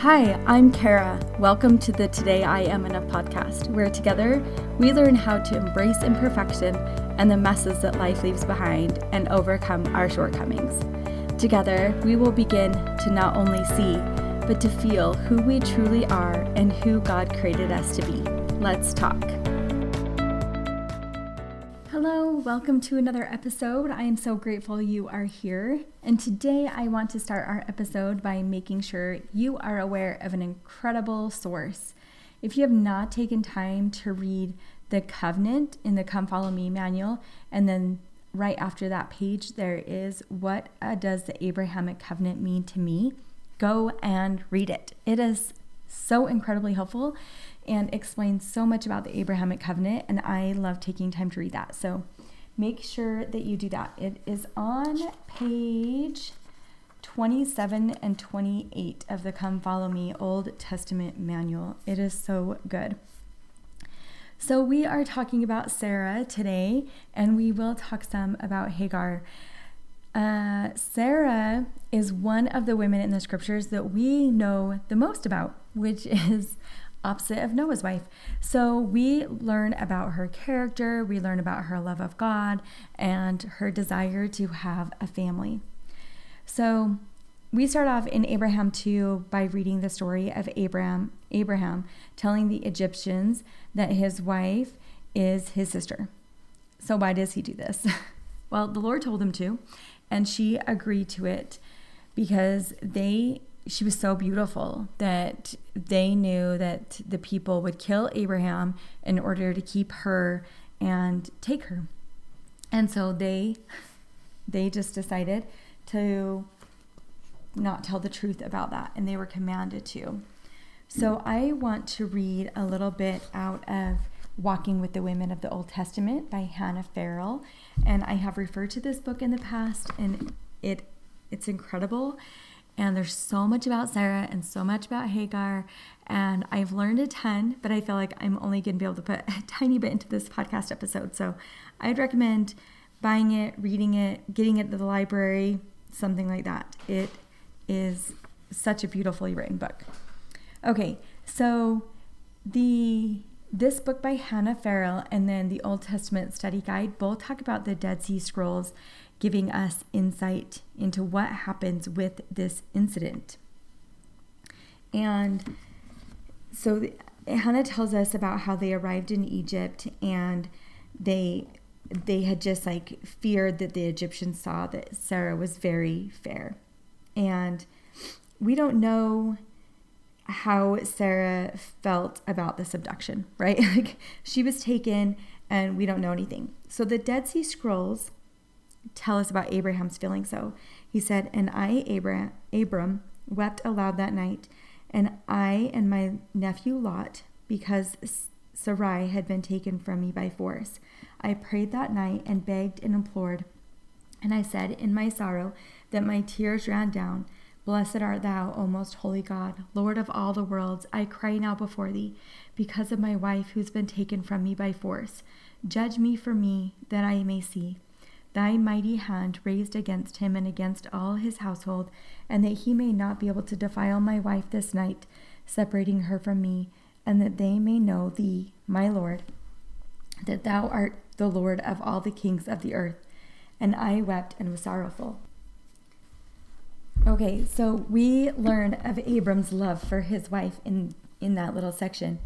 Hi, I'm Kara. Welcome to the Today I Am Enough podcast, where together we learn how to embrace imperfection and the messes that life leaves behind and overcome our shortcomings. Together, we will begin to not only see, but to feel who we truly are and who God created us to be. Let's talk. Welcome to another episode. I am so grateful you are here. And today I want to start our episode by making sure you are aware of an incredible source. If you have not taken time to read the covenant in the Come Follow Me manual, and then right after that page, there is What Does the Abrahamic Covenant Mean to Me? Go and read it. It is so incredibly helpful and explains so much about the Abrahamic covenant, and I love taking time to read that. So make sure that you do that. It is on page 27 and 28 of the Come Follow Me Old Testament manual. It is so good. So, we are talking about Sarah today, and we will talk some about Hagar. Uh, Sarah is one of the women in the scriptures that we know the most about, which is opposite of Noah's wife. So we learn about her character, we learn about her love of God, and her desire to have a family. So we start off in Abraham 2 by reading the story of Abraham, Abraham telling the Egyptians that his wife is his sister. So why does he do this? well, the Lord told him to, and she agreed to it because they she was so beautiful that they knew that the people would kill Abraham in order to keep her and take her. And so they they just decided to not tell the truth about that and they were commanded to. So I want to read a little bit out of Walking with the Women of the Old Testament by Hannah Farrell and I have referred to this book in the past and it it's incredible and there's so much about Sarah and so much about Hagar. And I've learned a ton, but I feel like I'm only going to be able to put a tiny bit into this podcast episode. So I'd recommend buying it, reading it, getting it to the library, something like that. It is such a beautifully written book. Okay, so the this book by Hannah Farrell and then the Old Testament Study Guide both talk about the Dead Sea Scrolls giving us insight into what happens with this incident. And so Hannah tells us about how they arrived in Egypt and they they had just like feared that the Egyptians saw that Sarah was very fair. And we don't know how Sarah felt about this abduction, right? like she was taken and we don't know anything. So the Dead Sea Scrolls tell us about Abraham's feeling so. He said, And I, Abram, Abram, wept aloud that night, and I and my nephew Lot, because Sarai had been taken from me by force. I prayed that night and begged and implored. And I said in my sorrow that my tears ran down. Blessed art thou, O most holy God, Lord of all the worlds. I cry now before thee, because of my wife who's been taken from me by force. Judge me for me, that I may see thy mighty hand raised against him and against all his household, and that he may not be able to defile my wife this night, separating her from me, and that they may know thee, my Lord, that thou art the Lord of all the kings of the earth. And I wept and was sorrowful. Okay, so we learn of Abram's love for his wife in, in that little section.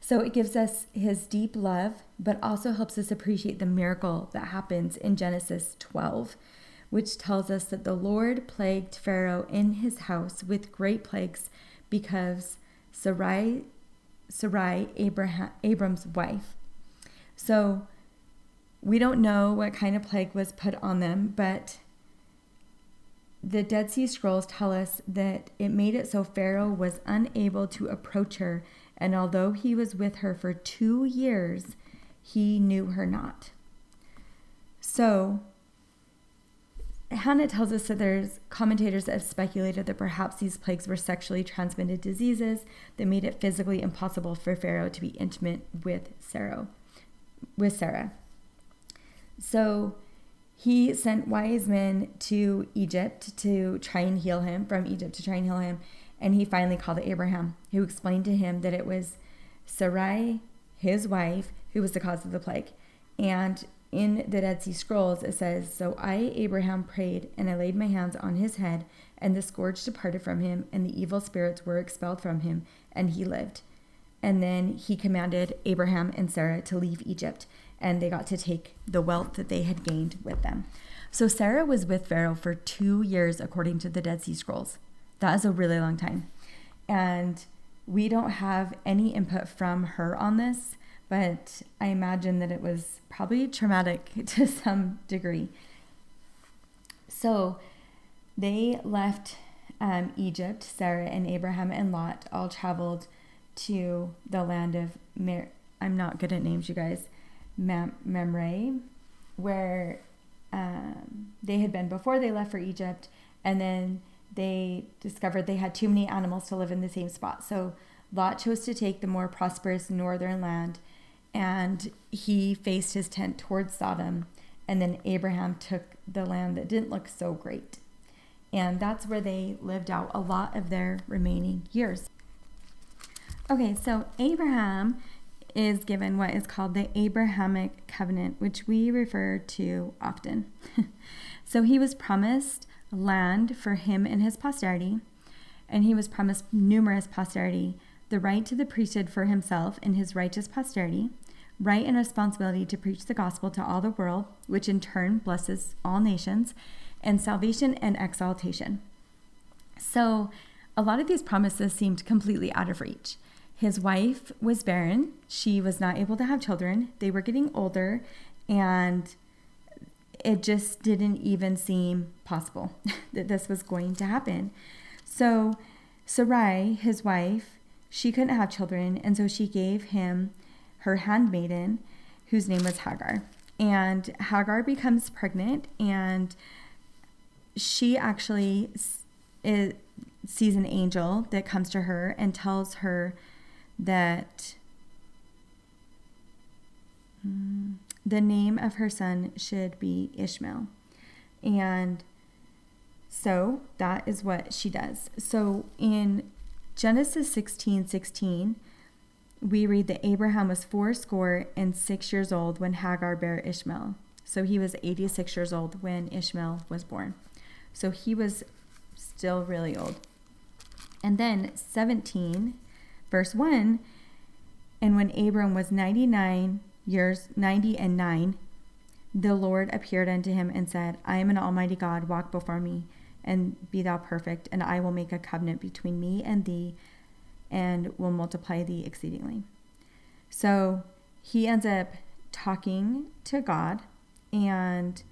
So it gives us his deep love, but also helps us appreciate the miracle that happens in Genesis 12, which tells us that the Lord plagued Pharaoh in his house with great plagues because Sarai, Sarai Abraham, Abram's wife. So we don't know what kind of plague was put on them, but the Dead Sea Scrolls tell us that it made it so Pharaoh was unable to approach her and although he was with her for two years, he knew her not. So, Hannah tells us that there's commentators that have speculated that perhaps these plagues were sexually transmitted diseases that made it physically impossible for Pharaoh to be intimate with Sarah. With Sarah. So he sent wise men to Egypt to try and heal him, from Egypt to try and heal him, And he finally called Abraham, who explained to him that it was Sarai, his wife, who was the cause of the plague. And in the Dead Sea Scrolls, it says, So I, Abraham, prayed, and I laid my hands on his head, and the scourge departed from him, and the evil spirits were expelled from him, and he lived. And then he commanded Abraham and Sarah to leave Egypt, and they got to take the wealth that they had gained with them. So Sarah was with Pharaoh for two years, according to the Dead Sea Scrolls. That is a really long time. And we don't have any input from her on this, but I imagine that it was probably traumatic to some degree. So they left um, Egypt, Sarah and Abraham and Lot all traveled to the land of Mer- I'm not good at names, you guys. Memre, where um, they had been before they left for Egypt, and then they discovered they had too many animals to live in the same spot. So Lot chose to take the more prosperous northern land, and he faced his tent towards Sodom. And then Abraham took the land that didn't look so great. And that's where they lived out a lot of their remaining years. Okay, so Abraham is given what is called the Abrahamic covenant, which we refer to often. so he was promised land for him and his posterity, and he was promised numerous posterity the right to the priesthood for himself and his righteous posterity, right and responsibility to preach the gospel to all the world, which in turn blesses all nations, and salvation and exaltation. So, a lot of these promises seemed completely out of reach. His wife was barren. She was not able to have children. They were getting older, and it just didn't even seem possible that this was going to happen. So, Sarai, his wife, she couldn't have children, and so she gave him her handmaiden, whose name was Hagar. And Hagar becomes pregnant, and she actually is, sees an angel that comes to her and tells her that mm, the name of her son should be Ishmael. And so that is what she does. So in Genesis 16 16, we read that Abraham was fourscore and six years old when Hagar bare Ishmael. So he was 86 years old when Ishmael was born. So he was still really old. And then 17 Verse 1 And when Abram was 99 years, 90 and 9, the Lord appeared unto him and said, I am an almighty God, walk before me, and be thou perfect, and I will make a covenant between me and thee, and will multiply thee exceedingly. So he ends up talking to God and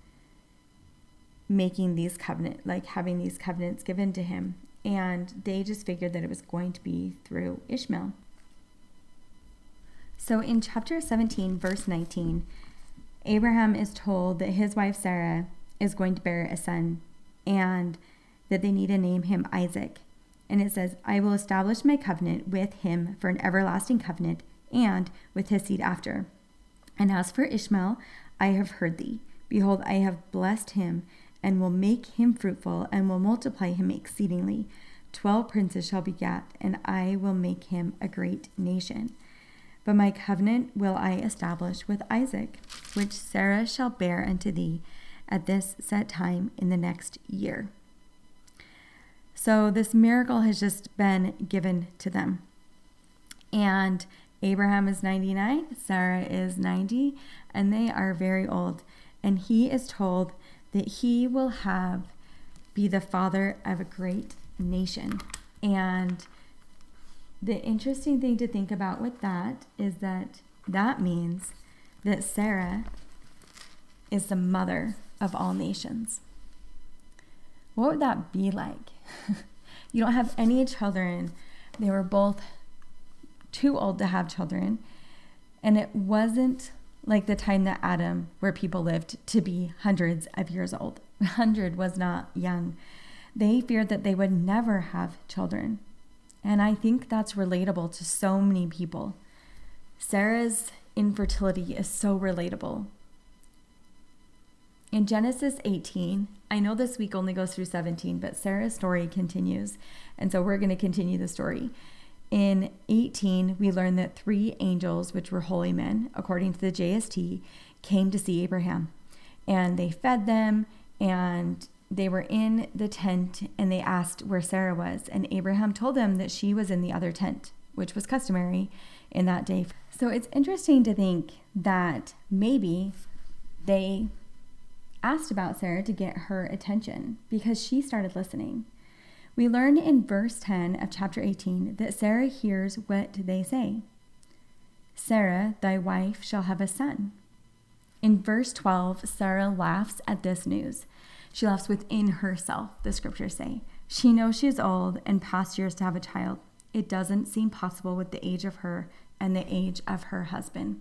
making these covenant like having these covenants given to him and they just figured that it was going to be through Ishmael. So in chapter 17, verse 19, Abraham is told that his wife Sarah is going to bear a son and that they need to name him Isaac. And it says, I will establish my covenant with him for an everlasting covenant and with his seed after. And as for Ishmael, I have heard thee. Behold, I have blessed him and will make him fruitful, and will multiply him exceedingly. Twelve princes shall begat, and I will make him a great nation. But my covenant will I establish with Isaac, which Sarah shall bear unto thee at this set time in the next year. So this miracle has just been given to them. And Abraham is 99, Sarah is 90, and they are very old. And he is told that he will have be the father of a great nation. And the interesting thing to think about with that is that that means that Sarah is the mother of all nations. What would that be like? you don't have any children. They were both too old to have children. And it wasn't like the time that Adam, where people lived to be hundreds of years old. 100 was not young. They feared that they would never have children. And I think that's relatable to so many people. Sarah's infertility is so relatable. In Genesis 18, I know this week only goes through 17, but Sarah's story continues. And so we're going to continue the story. In 18, we learn that three angels, which were holy men, according to the JST, came to see Abraham. And they fed them, and they were in the tent, and they asked where Sarah was. And Abraham told them that she was in the other tent, which was customary in that day. So it's interesting to think that maybe they asked about Sarah to get her attention because she started listening. We learn in verse 10 of chapter 18 that Sarah hears what they say Sarah, thy wife, shall have a son. In verse 12, Sarah laughs at this news. She laughs within herself, the scriptures say. She knows she is old and past years to have a child. It doesn't seem possible with the age of her and the age of her husband.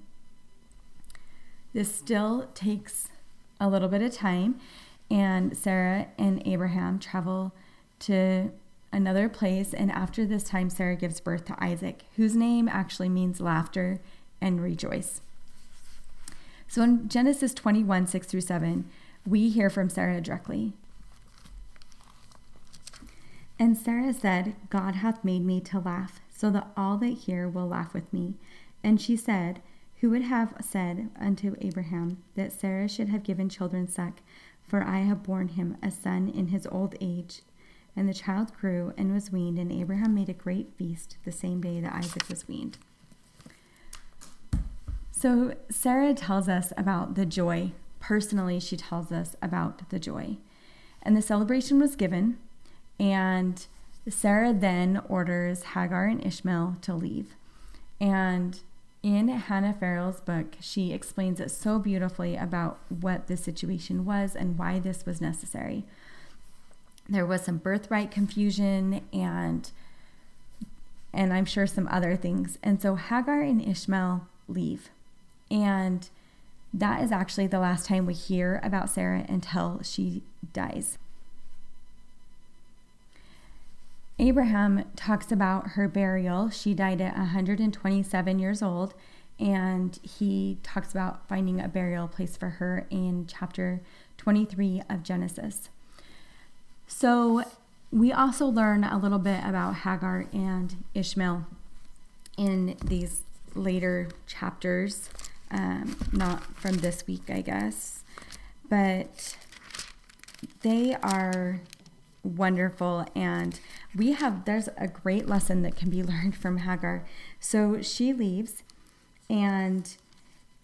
This still takes a little bit of time, and Sarah and Abraham travel to another place. And after this time, Sarah gives birth to Isaac, whose name actually means laughter and rejoice. So in Genesis 21 6 through 7, we hear from Sarah directly. And Sarah said, God hath made me to laugh, so that all that hear will laugh with me. And she said, Who would have said unto Abraham that Sarah should have given children suck? For I have borne him a son in his old age. And the child grew and was weaned, and Abraham made a great feast the same day that Isaac was weaned. So Sarah tells us about the joy. Personally, she tells us about the joy. And the celebration was given, and Sarah then orders Hagar and Ishmael to leave. And in Hannah Farrell's book, she explains it so beautifully about what the situation was and why this was necessary there was some birthright confusion and and I'm sure some other things. And so Hagar and Ishmael leave. And that is actually the last time we hear about Sarah until she dies. Abraham talks about her burial. She died at 127 years old, and he talks about finding a burial place for her in chapter 23 of Genesis. So we also learn a little bit about Hagar and Ishmael in these later chapters, um, not from this week, I guess, but they are wonderful and we have there's a great lesson that can be learned from Hagar. So she leaves and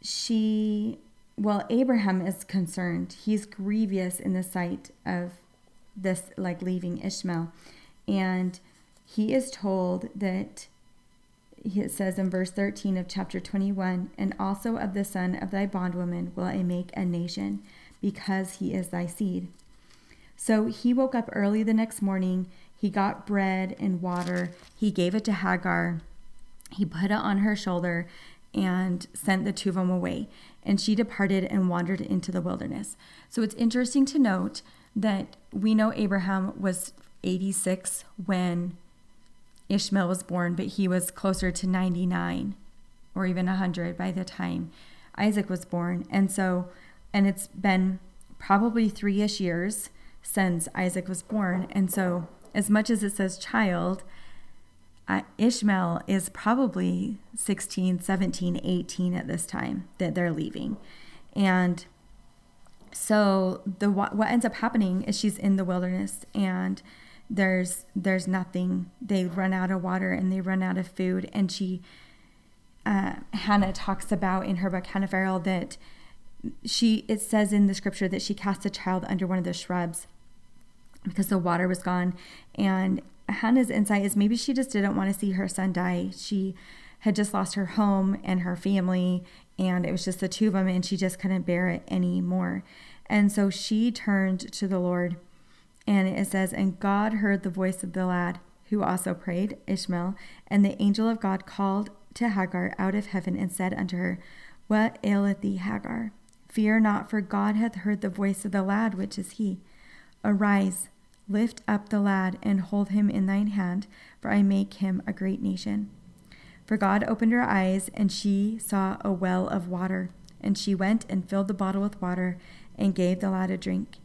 she well Abraham is concerned. He's grievous in the sight of this like leaving Ishmael. And he is told that it says in verse 13 of chapter 21 and also of the son of thy bondwoman will I make a nation because he is thy seed. So he woke up early the next morning. He got bread and water. He gave it to Hagar. He put it on her shoulder and sent the two of them away. And she departed and wandered into the wilderness. So it's interesting to note that we know Abraham was 86 when Ishmael was born, but he was closer to 99 or even 100 by the time Isaac was born. And so, and it's been probably three ish years since Isaac was born. And so, as much as it says child, uh, Ishmael is probably 16, 17, 18 at this time that they're leaving. And so the what, what ends up happening is she's in the wilderness and there's there's nothing. They run out of water and they run out of food. And she uh, hannah talks about in her book hannah farrell that she it says in the scripture that she cast a child under one of the shrubs because the water was gone. And hannah's insight is maybe she just didn't want to see her son die. She had just lost her home and her family and it was just the two of them and she just couldn't bear it anymore. And so she turned to the lord and it says and god heard the voice of the lad who also prayed ishmael and the angel of god called to hagar out of heaven and said unto her what aileth thee hagar fear not for god hath heard the voice of the lad which is he arise lift up the lad and hold him in thine hand for i make him a great nation for God opened her eyes, and she saw a well of water. And she went and filled the bottle with water, and gave the lad a drink.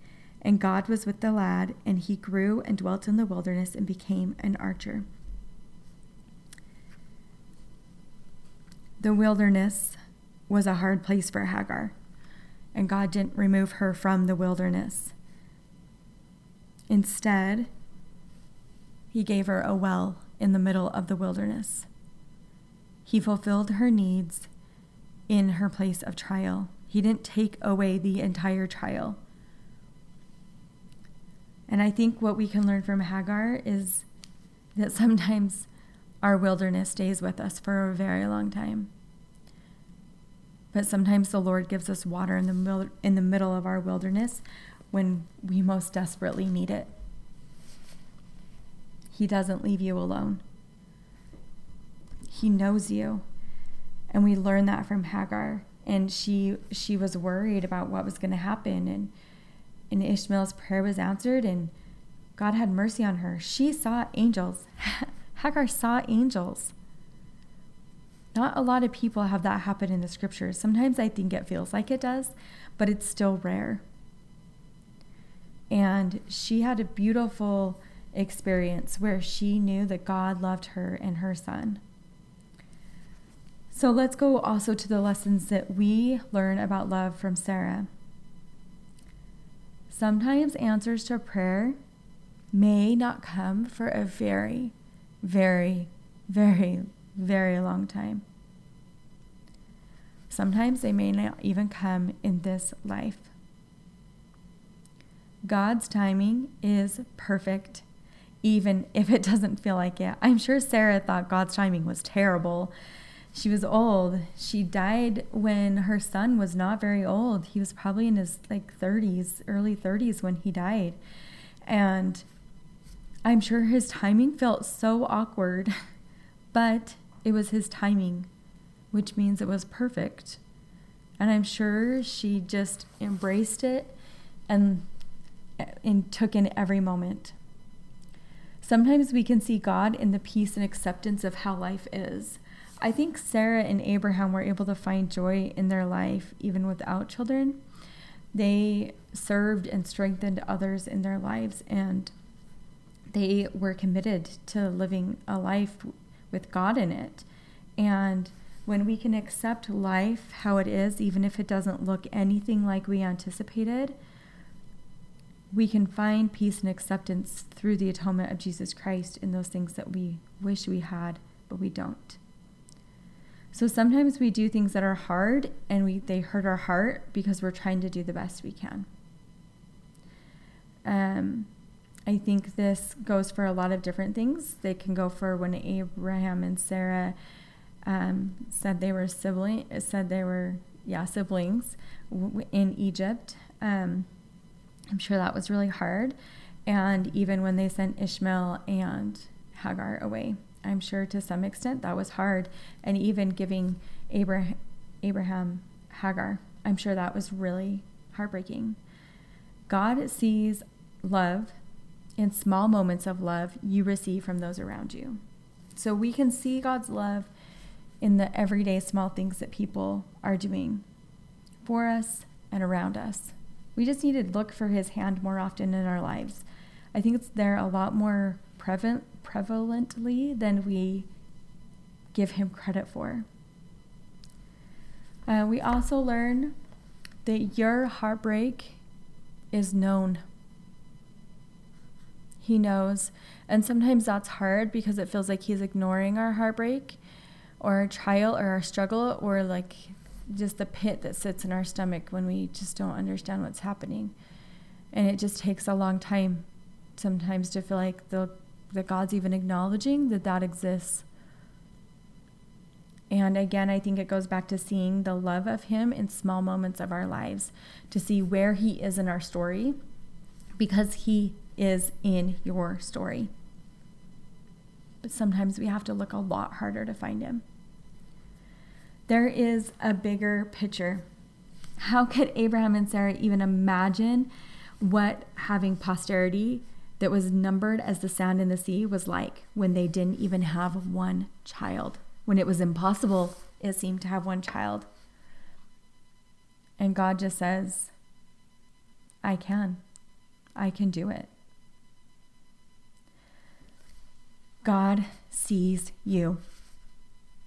And God was with the lad, and he grew and dwelt in the wilderness and became an archer. The wilderness was a hard place for Hagar, and God didn't remove her from the wilderness. Instead, he gave her a well in the middle of the wilderness. He fulfilled her needs in her place of trial. He didn't take away the entire trial. And I think what we can learn from Hagar is that sometimes our wilderness stays with us for a very long time. But sometimes the Lord gives us water in the, in the middle of our wilderness when we most desperately need it. He doesn't leave you alone. He knows you. And we learn that from Hagar. And she she was worried about what was going to happen and and Ishmael's prayer was answered and God had mercy on her. She saw angels. Hagar saw angels. Not a lot of people have that happen in the scriptures. Sometimes I think it feels like it does, but it's still rare. And she had a beautiful experience where she knew that God loved her and her son. So let's go also to the lessons that we learn about love from Sarah. Sometimes answers to prayer may not come for a very, very, very, very long time. Sometimes they may not even come in this life. God's timing is perfect, even if it doesn't feel like it. I'm sure Sarah thought God's timing was terrible she was old. She died when her son was not very old. He was probably in his like 30s, early 30s when he died. And I'm sure his timing felt so awkward, but it was his timing, which means it was perfect. And I'm sure she just embraced it and, and took in every moment. Sometimes we can see God in the peace and acceptance of how life is. I think Sarah and Abraham were able to find joy in their life even without children. They served and strengthened others in their lives, and they were committed to living a life with God in it. And when we can accept life how it is, even if it doesn't look anything like we anticipated, we can find peace and acceptance through the atonement of Jesus Christ in those things that we wish we had, but we don't. So sometimes we do things that are hard and we they hurt our heart because we're trying to do the best we can. Um, I think this goes for a lot of different things. They can go for when Abraham and Sarah um, said they were sibling said they were yeah siblings in Egypt. Um, I'm sure that was really hard, and even when they sent Ishmael and Hagar away. I'm sure to some extent that was hard. And even giving Abraham, Abraham Hagar, I'm sure that was really heartbreaking. God sees love in small moments of love you receive from those around you. So we can see God's love in the everyday small things that people are doing for us and around us. We just need to look for his hand more often in our lives. I think it's there a lot more prevalent prevalently than we give him credit for. Uh, we also learn that your heartbreak is known. He knows. And sometimes that's hard because it feels like he's ignoring our heartbreak or our trial or our struggle or like just the pit that sits in our stomach when we just don't understand what's happening. And it just takes a long time sometimes to feel like the that God's even acknowledging that that exists. And again, I think it goes back to seeing the love of Him in small moments of our lives, to see where He is in our story, because He is in your story. But sometimes we have to look a lot harder to find Him. There is a bigger picture. How could Abraham and Sarah even imagine what having posterity that was numbered as the sand in the sea was like when they didn't even have one child, when it was impossible, it seemed, to have one child. And God just says, I can. I can do it. God sees you.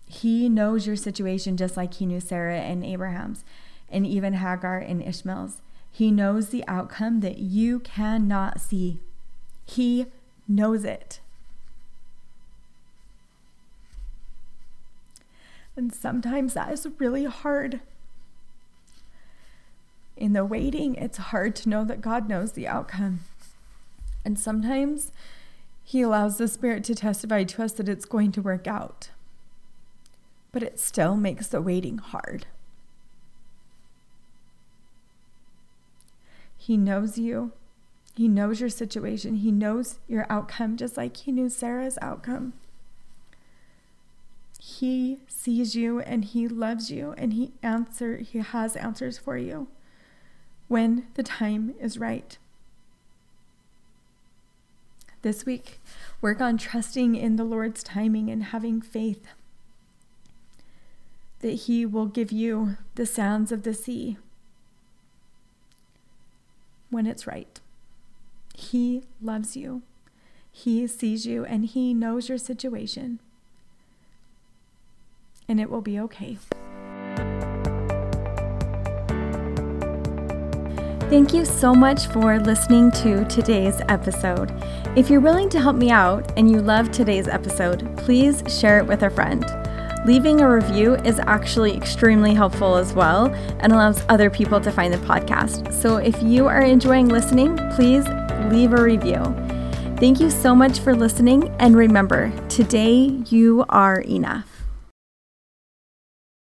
He knows your situation just like he knew Sarah and Abraham's, and even Hagar and Ishmael's. He knows the outcome that you cannot see. He knows it. And sometimes that is really hard. In the waiting, it's hard to know that God knows the outcome. And sometimes He allows the Spirit to testify to us that it's going to work out. But it still makes the waiting hard. He knows you. He knows your situation. He knows your outcome, just like He knew Sarah's outcome. He sees you and he loves you and he answer he has answers for you when the time is right. This week, work on trusting in the Lord's timing and having faith that he will give you the sounds of the sea when it's right. He loves you. He sees you and he knows your situation and it will be okay. Thank you so much for listening to today's episode. If you're willing to help me out and you love today's episode, please share it with a friend. Leaving a review is actually extremely helpful as well and allows other people to find the podcast. So if you are enjoying listening, please leave a review. Thank you so much for listening, and remember, today you are enough.